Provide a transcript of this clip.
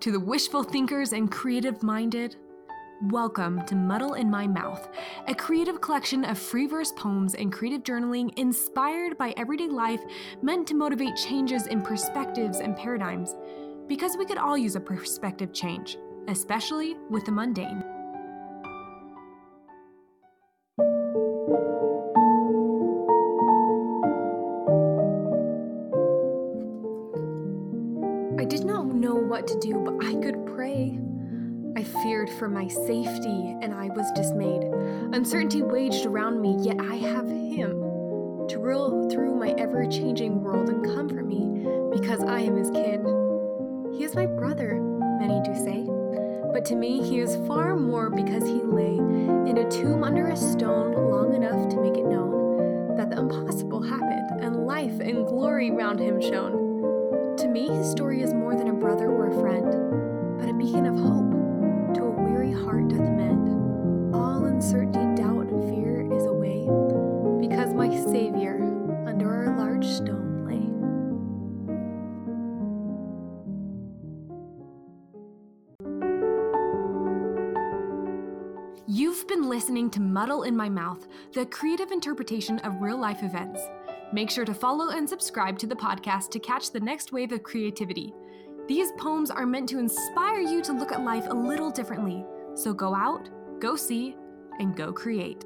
To the wishful thinkers and creative minded, welcome to Muddle in My Mouth, a creative collection of free verse poems and creative journaling inspired by everyday life meant to motivate changes in perspectives and paradigms. Because we could all use a perspective change, especially with the mundane. I did not know what to do, but I could pray. I feared for my safety, and I was dismayed. Uncertainty waged around me, yet I have Him to rule through my ever changing world and comfort me because I am His kin. He is my brother, many do say, but to me He is far more because He lay in a tomb under a stone long enough to make it known that the impossible happened and life and glory round Him shone. To me, his story is more than a brother or a friend, but a beacon of hope to a weary heart doth mend. All uncertainty, doubt, and fear is away, because my Savior under our large stone lay. You've been listening to Muddle in My Mouth, the creative interpretation of real life events. Make sure to follow and subscribe to the podcast to catch the next wave of creativity. These poems are meant to inspire you to look at life a little differently. So go out, go see, and go create.